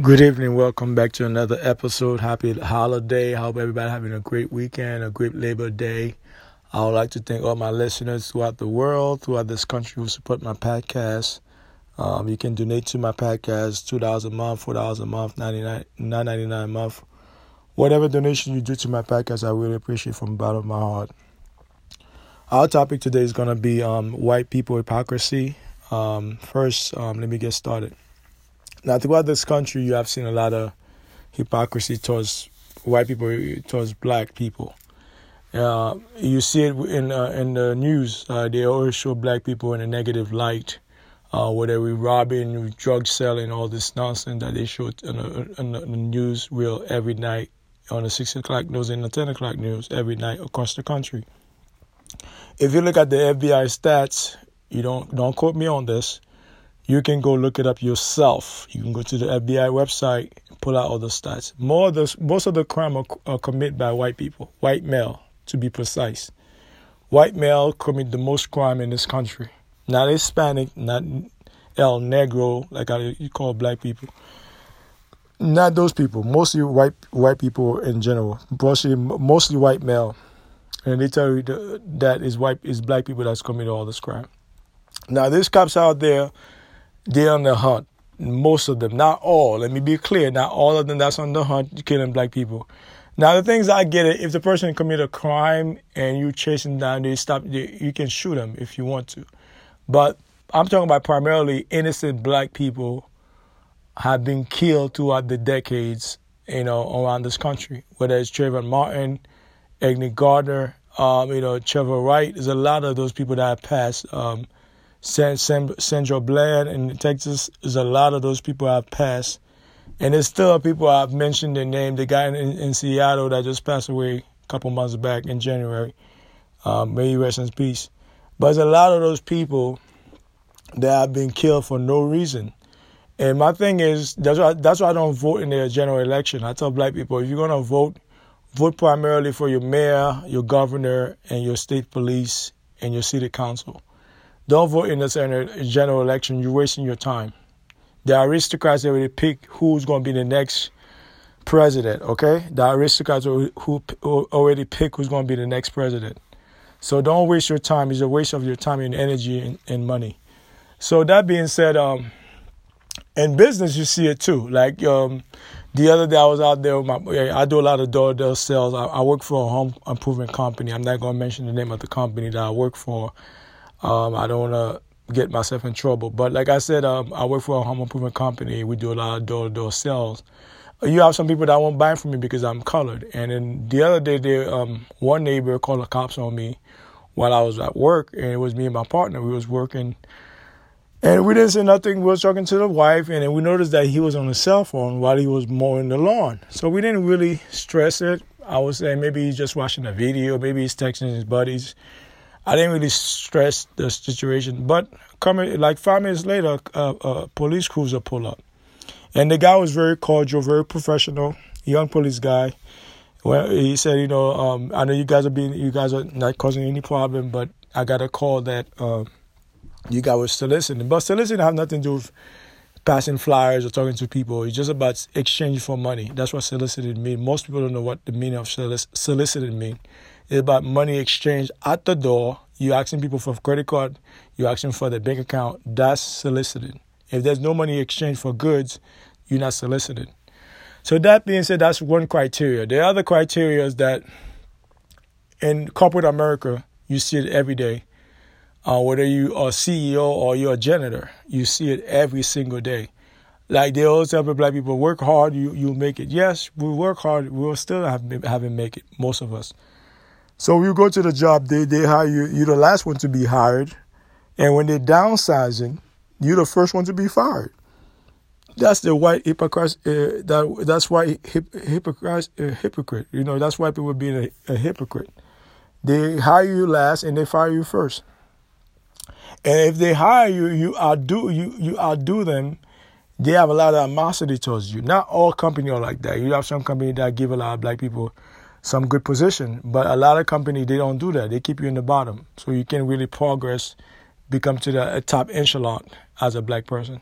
Good evening. Welcome back to another episode. Happy holiday. Hope everybody having a great weekend, a great Labor Day. I would like to thank all my listeners throughout the world, throughout this country who support my podcast. Um, you can donate to my podcast, two dollars a month, four dollars a month, ninety nine, nine ninety nine a month. Whatever donation you do to my podcast, I really appreciate from the bottom of my heart. Our topic today is going to be um, white people hypocrisy. Um, first, um, let me get started. Now, throughout this country, you have seen a lot of hypocrisy towards white people, towards black people. Uh, you see it in uh, in the news. Uh, they always show black people in a negative light, uh, whether we robbing, drug selling, all this nonsense that they show in the, news reel every night on the six o'clock news and the ten o'clock news every night across the country. If you look at the FBI stats, you don't don't quote me on this. You can go look it up yourself. You can go to the FBI website, pull out all the stats. More of the, most of the crime are, are committed by white people, white male, to be precise. White male commit the most crime in this country. Not Hispanic, not El Negro, like I, you call black people. Not those people. Mostly white white people in general. Mostly mostly white male, and they tell you that is white is black people that's committing all this crime. Now, there's cops out there they're on the hunt. Most of them, not all. Let me be clear, not all of them that's on the hunt killing black people. Now the things I get it, if the person commit a crime and you chase them down, they stop. They, you can shoot them if you want to, but I'm talking about primarily innocent black people have been killed throughout the decades, you know, around this country. Whether it's Trayvon Martin, Eric Gardner, um, you know, Trevor Wright. There's a lot of those people that have passed. Um, Sandra Bland in Texas, is a lot of those people I've passed. And there's still people I've mentioned their name. The guy in, in Seattle that just passed away a couple months back in January. Um, may he rest in peace. But there's a lot of those people that have been killed for no reason. And my thing is, that's why, that's why I don't vote in the general election. I tell black people, if you're going to vote, vote primarily for your mayor, your governor, and your state police and your city council. Don't vote in the general election. You're wasting your time. The aristocrats already pick who's going to be the next president. Okay, the aristocrats who, already pick who's going to be the next president. So don't waste your time. It's a waste of your time and energy and, and money. So that being said, um, in business you see it too. Like um, the other day I was out there. My, I do a lot of door to door sales. I, I work for a home improvement company. I'm not going to mention the name of the company that I work for. Um, I don't want to get myself in trouble. But like I said, um, I work for a home improvement company. We do a lot of door to door sales. You have some people that won't buy from me because I'm colored. And then the other day, there, um, one neighbor called the cops on me while I was at work, and it was me and my partner. We was working, and we didn't say nothing. We was talking to the wife, and then we noticed that he was on his cell phone while he was mowing the lawn. So we didn't really stress it. I was saying maybe he's just watching a video, maybe he's texting his buddies. I didn't really stress the situation. But coming like five minutes later, a, a police cruiser pulled up, and the guy was very cordial, very professional, young police guy. Well, he said, you know, um, I know you guys are being, you guys are not causing any problem, but I got a call that uh, you guys were soliciting. But soliciting have nothing to do with passing flyers or talking to people. It's just about exchange for money. That's what soliciting means. Most people don't know what the meaning of soliciting means. It's about money exchange at the door. You're asking people for credit card. You're asking for their bank account. That's soliciting. If there's no money exchange for goods, you're not soliciting. So that being said, that's one criteria. The other criteria is that in corporate America, you see it every day. Uh, whether you are CEO or you're a janitor, you see it every single day. Like they always tell black people, work hard, you you make it. Yes, we work hard, we'll still have haven't make it. Most of us. So you go to the job, they, they hire you, you're the last one to be hired. And when they're downsizing, you're the first one to be fired. That's the white hypocrite. Uh, that that's why hip, hypocrite. Uh, hypocrite. You know that's why people being a, a hypocrite. They hire you last and they fire you first. And if they hire you, you outdo you you outdo them. They have a lot of animosity towards you. Not all companies are like that. You have some companies that give a lot of black people some good position. But a lot of companies they don't do that. They keep you in the bottom, so you can really progress, become to the top echelon as a black person.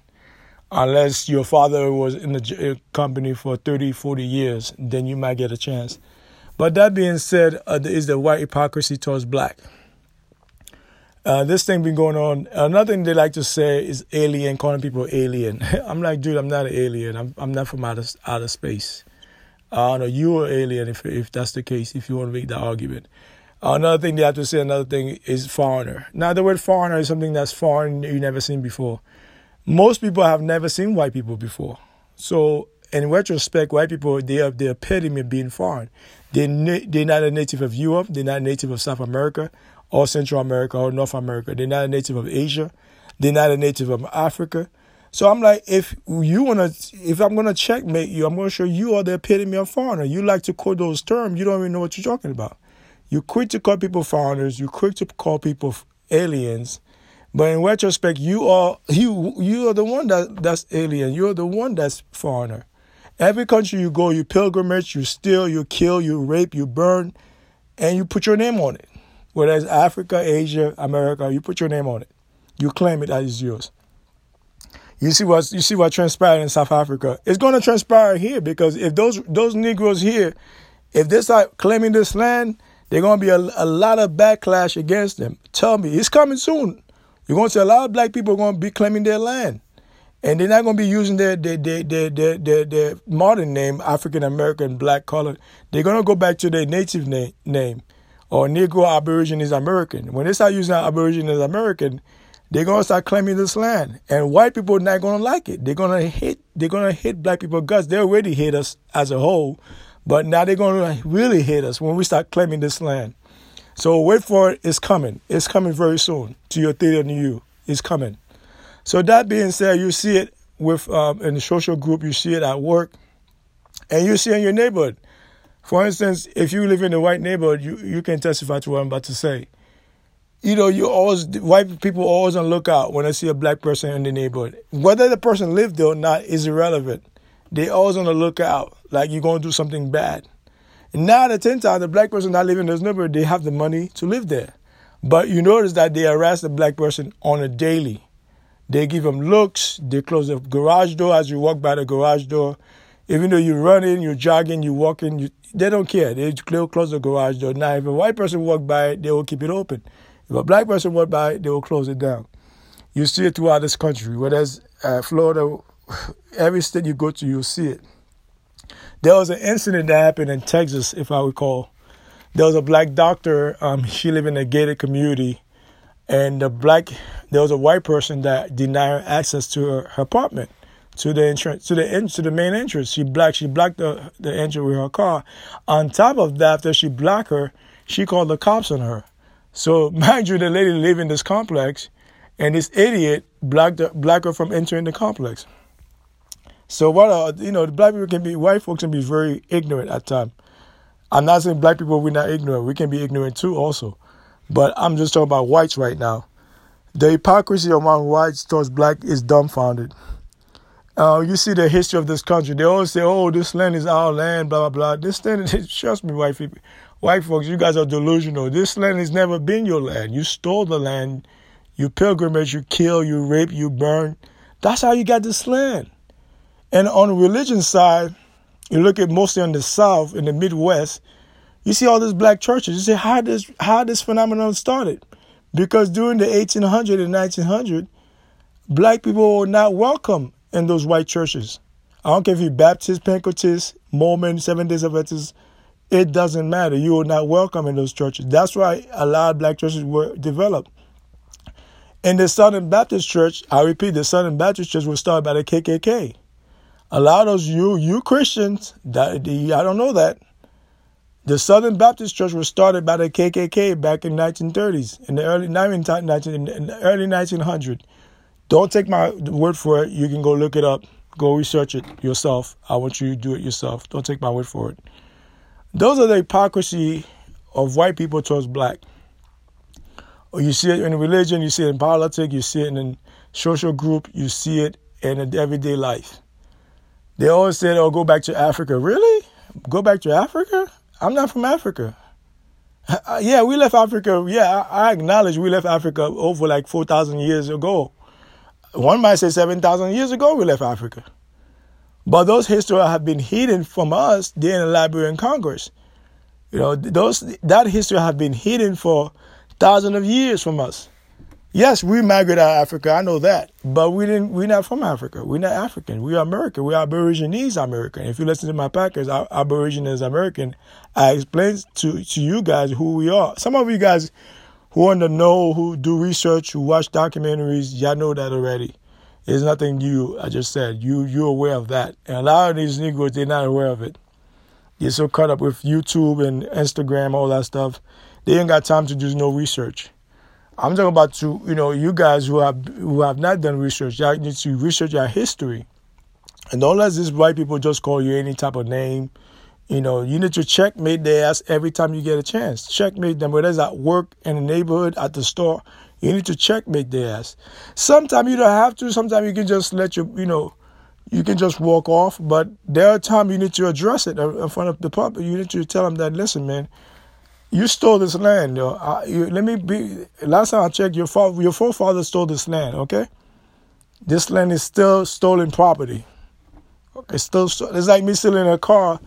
unless your father was in the uh, company for 30, 40 years, then you might get a chance. But that being said, uh, is the white hypocrisy towards black. Uh, this thing been going on. Another thing they like to say is alien, calling people alien. I'm like, dude, I'm not an alien. I'm I'm not from outer outer space. Uh, no, you are alien if if that's the case. If you want to make that argument. Another thing they have to say. Another thing is foreigner. Now the word foreigner is something that's foreign you've never seen before. Most people have never seen white people before. So in retrospect, white people they are the epitome of being foreign. They they're not a native of Europe. They're not a native of South America or Central America or North America. They're not a native of Asia. They're not a native of Africa. So I'm like, if you wanna, if I'm gonna checkmate you, I'm gonna show you are the epitome of foreigner. You like to quote those terms, you don't even know what you're talking about. You're quick to call people foreigners. You're quick to call people aliens. But in retrospect, you are you you are the one that that's alien. You're the one that's foreigner. Every country you go, you pilgrimage, you steal, you kill, you rape, you burn, and you put your name on it. Whereas Africa, Asia, America, you put your name on it. You claim it as yours. You see what you see what transpired in South Africa. It's going to transpire here because if those those Negroes here, if they start claiming this land, there's going to be a, a lot of backlash against them. Tell me, it's coming soon. You're going to see a lot of black people are going to be claiming their land, and they're not going to be using their their their their their, their, their modern name, African American, black, colored. They're going to go back to their native name name or Negro Aborigines American. When they start using Aborigines American, they're gonna start claiming this land, and white people are not gonna like it. They're gonna hate. They're gonna hate black people guts. They already hate us as a whole, but now they're gonna really hate us when we start claiming this land. So wait for it. It's coming. It's coming very soon to your theater near you. It's coming. So that being said, you see it with um, in the social group. You see it at work, and you see it in your neighborhood. For instance, if you live in a white neighborhood, you, you can testify to what I'm about to say. You know, you always white people always on lookout when they see a black person in the neighborhood. Whether the person lived there or not is irrelevant. They always on the lookout, like you're to do something bad. And now the ten times the black person not living in this neighborhood, they have the money to live there. But you notice that they arrest the black person on a daily. They give them looks. They close the garage door as you walk by the garage door. Even though you're running, you're jogging, you're walking, you, they don't care. They close the garage door. Now, if a white person walk by, they will keep it open. If a black person walk by, they will close it down. You see it throughout this country. Whether it's uh, Florida, every state you go to, you'll see it. There was an incident that happened in Texas, if I recall. There was a black doctor. Um, she lived in a gated community, and the black there was a white person that denied her access to her, her apartment to the entrance to the to the main entrance. She blocked she blocked the the entrance with her car. On top of that, after she blocked her, she called the cops on her. So mind you, the lady lived in this complex, and this idiot blocked the, blocked her from entering the complex. So what are you know, the black people can be white folks can be very ignorant at times. I'm not saying black people we're not ignorant. We can be ignorant too also. But I'm just talking about whites right now. The hypocrisy among whites towards black is dumbfounded. Uh, you see the history of this country. They always say, "Oh, this land is our land," blah blah blah. This land, trust me, white people, white folks, you guys are delusional. This land has never been your land. You stole the land. You pilgrimage, you kill, you rape, you burn. That's how you got this land. And on the religion side, you look at mostly on the South, in the Midwest, you see all these black churches. You say how this how this phenomenon started, because during the 1800 and 1900, black people were not welcome in those white churches. I don't care if you're Baptist, Pentecostal, Mormon, Seven Days Adventist. It doesn't matter. You are not welcome in those churches. That's why a lot of black churches were developed. In the Southern Baptist Church, I repeat, the Southern Baptist Church was started by the KKK. A lot of those you you Christians, that I don't know that. The Southern Baptist Church was started by the KKK back in 1930s, in the early 19, in the early 1900s. Don't take my word for it. You can go look it up. Go research it yourself. I want you to do it yourself. Don't take my word for it. Those are the hypocrisy of white people towards black. Oh, you see it in religion, you see it in politics, you see it in social group, you see it in everyday life. They always say, oh, go back to Africa. Really? Go back to Africa? I'm not from Africa. Uh, yeah, we left Africa. Yeah, I acknowledge we left Africa over like 4,000 years ago one might say 7,000 years ago we left Africa. But those histories have been hidden from us during the Library of Congress. You know, those that history have been hidden for thousands of years from us. Yes, we migrated out of Africa. I know that, but we didn't. We're not from Africa. We're not African. We are American. We are Aborigines American. If you listen to my podcast, Aborigines American, I explain to to you guys who we are. Some of you guys who want to know, who do research, who watch documentaries, y'all know that already. It's nothing new. I just said you you're aware of that, and a lot of these Negroes they're not aware of it. They're so caught up with YouTube and Instagram, all that stuff. They ain't got time to do no research. I'm talking about to you know you guys who have who have not done research. You need to research your history, and don't let these white people just call you any type of name. You know, you need to checkmate their ass every time you get a chance. Checkmate them, whether it's at work, in the neighborhood, at the store. You need to checkmate their ass. Sometimes you don't have to. Sometimes you can just let your, you know, you can just walk off. But there are times you need to address it in front of the public. You need to tell them that, listen, man, you stole this land. I, you, let me be. Last time I checked, your father, your forefather stole this land. Okay, this land is still stolen property. It's still. It's like me stealing a car,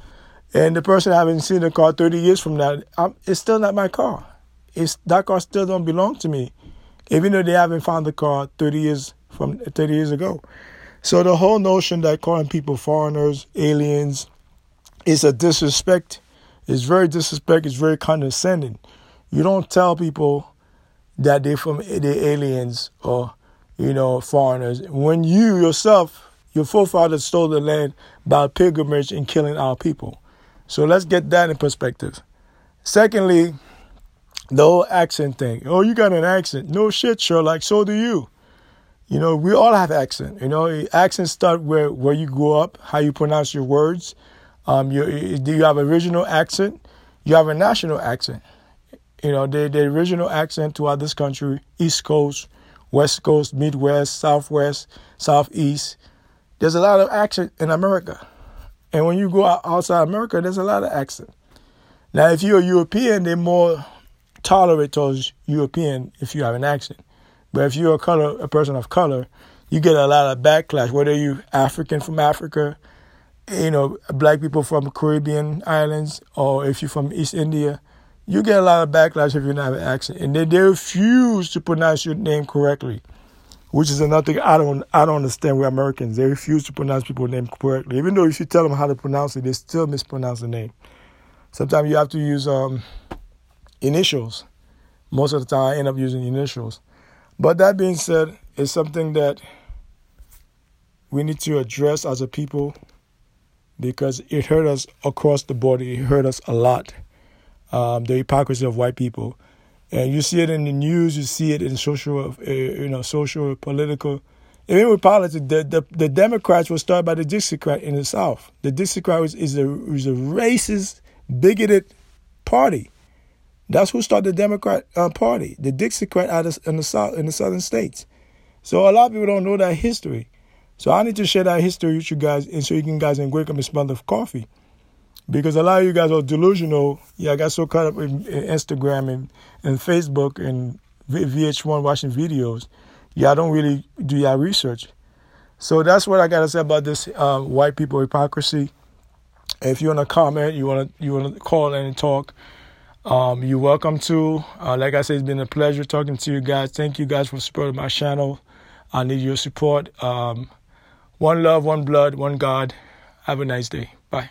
and the person having seen the car thirty years from now, I'm, it's still not my car. It's that car still don't belong to me, even though they haven't found the car thirty years from thirty years ago. So the whole notion that calling people foreigners, aliens, is a disrespect it's very disrespect. It's very condescending. You don't tell people that they're from the aliens or you know foreigners when you yourself, your forefathers stole the land by pilgrimage and killing our people. So let's get that in perspective. Secondly, the whole accent thing. Oh, you got an accent. No shit, Sherlock. So do you. You know, we all have accent. You know, accents start where where you grow up, how you pronounce your words. Um, you, do you have original accent? You have a national accent. You know, the, the original accent throughout this country, East Coast, West Coast, Midwest, Southwest, Southeast. There's a lot of accent in America. And when you go outside America, there's a lot of accent. Now, if you're a European, they're more tolerant towards European if you have an accent. But if you're a color, a person of color, you get a lot of backlash. Whether you African from Africa, you know, black people from Caribbean islands or if you're from East India, you get a lot of backlash if you don't have an accent. And they, they refuse to pronounce your name correctly, which is another thing I don't I don't understand with Americans. They refuse to pronounce people's name correctly. Even though if you tell them how to pronounce it, they still mispronounce the name. Sometimes you have to use um, initials. Most of the time I end up using initials. But that being said, it's something that we need to address as a people because it hurt us across the board. It hurt us a lot. Um, the hypocrisy of white people, and you see it in the news. You see it in social, uh, you know, social, political. Even with politics, the, the, the Democrats were started by the Dixiecrat in the South. The Dixiecrat is, is, a, is a racist, bigoted party. That's who started the Democrat uh, Party, the Dixiecrat out of, in the South, in the Southern states. So a lot of people don't know that history. So I need to share that history with you guys, and so you can guys can wake up and smell the coffee. Because a lot of you guys are delusional. Yeah, I got so caught up in, in Instagram and, and Facebook and VH1 watching videos. Yeah, I don't really do your research. So that's what I gotta say about this um, white people hypocrisy. If you wanna comment, you wanna you wanna call in and talk, um, you're welcome to. Uh, like I said, it's been a pleasure talking to you guys. Thank you guys for supporting my channel. I need your support. Um, one love, one blood, one God. Have a nice day. Bye.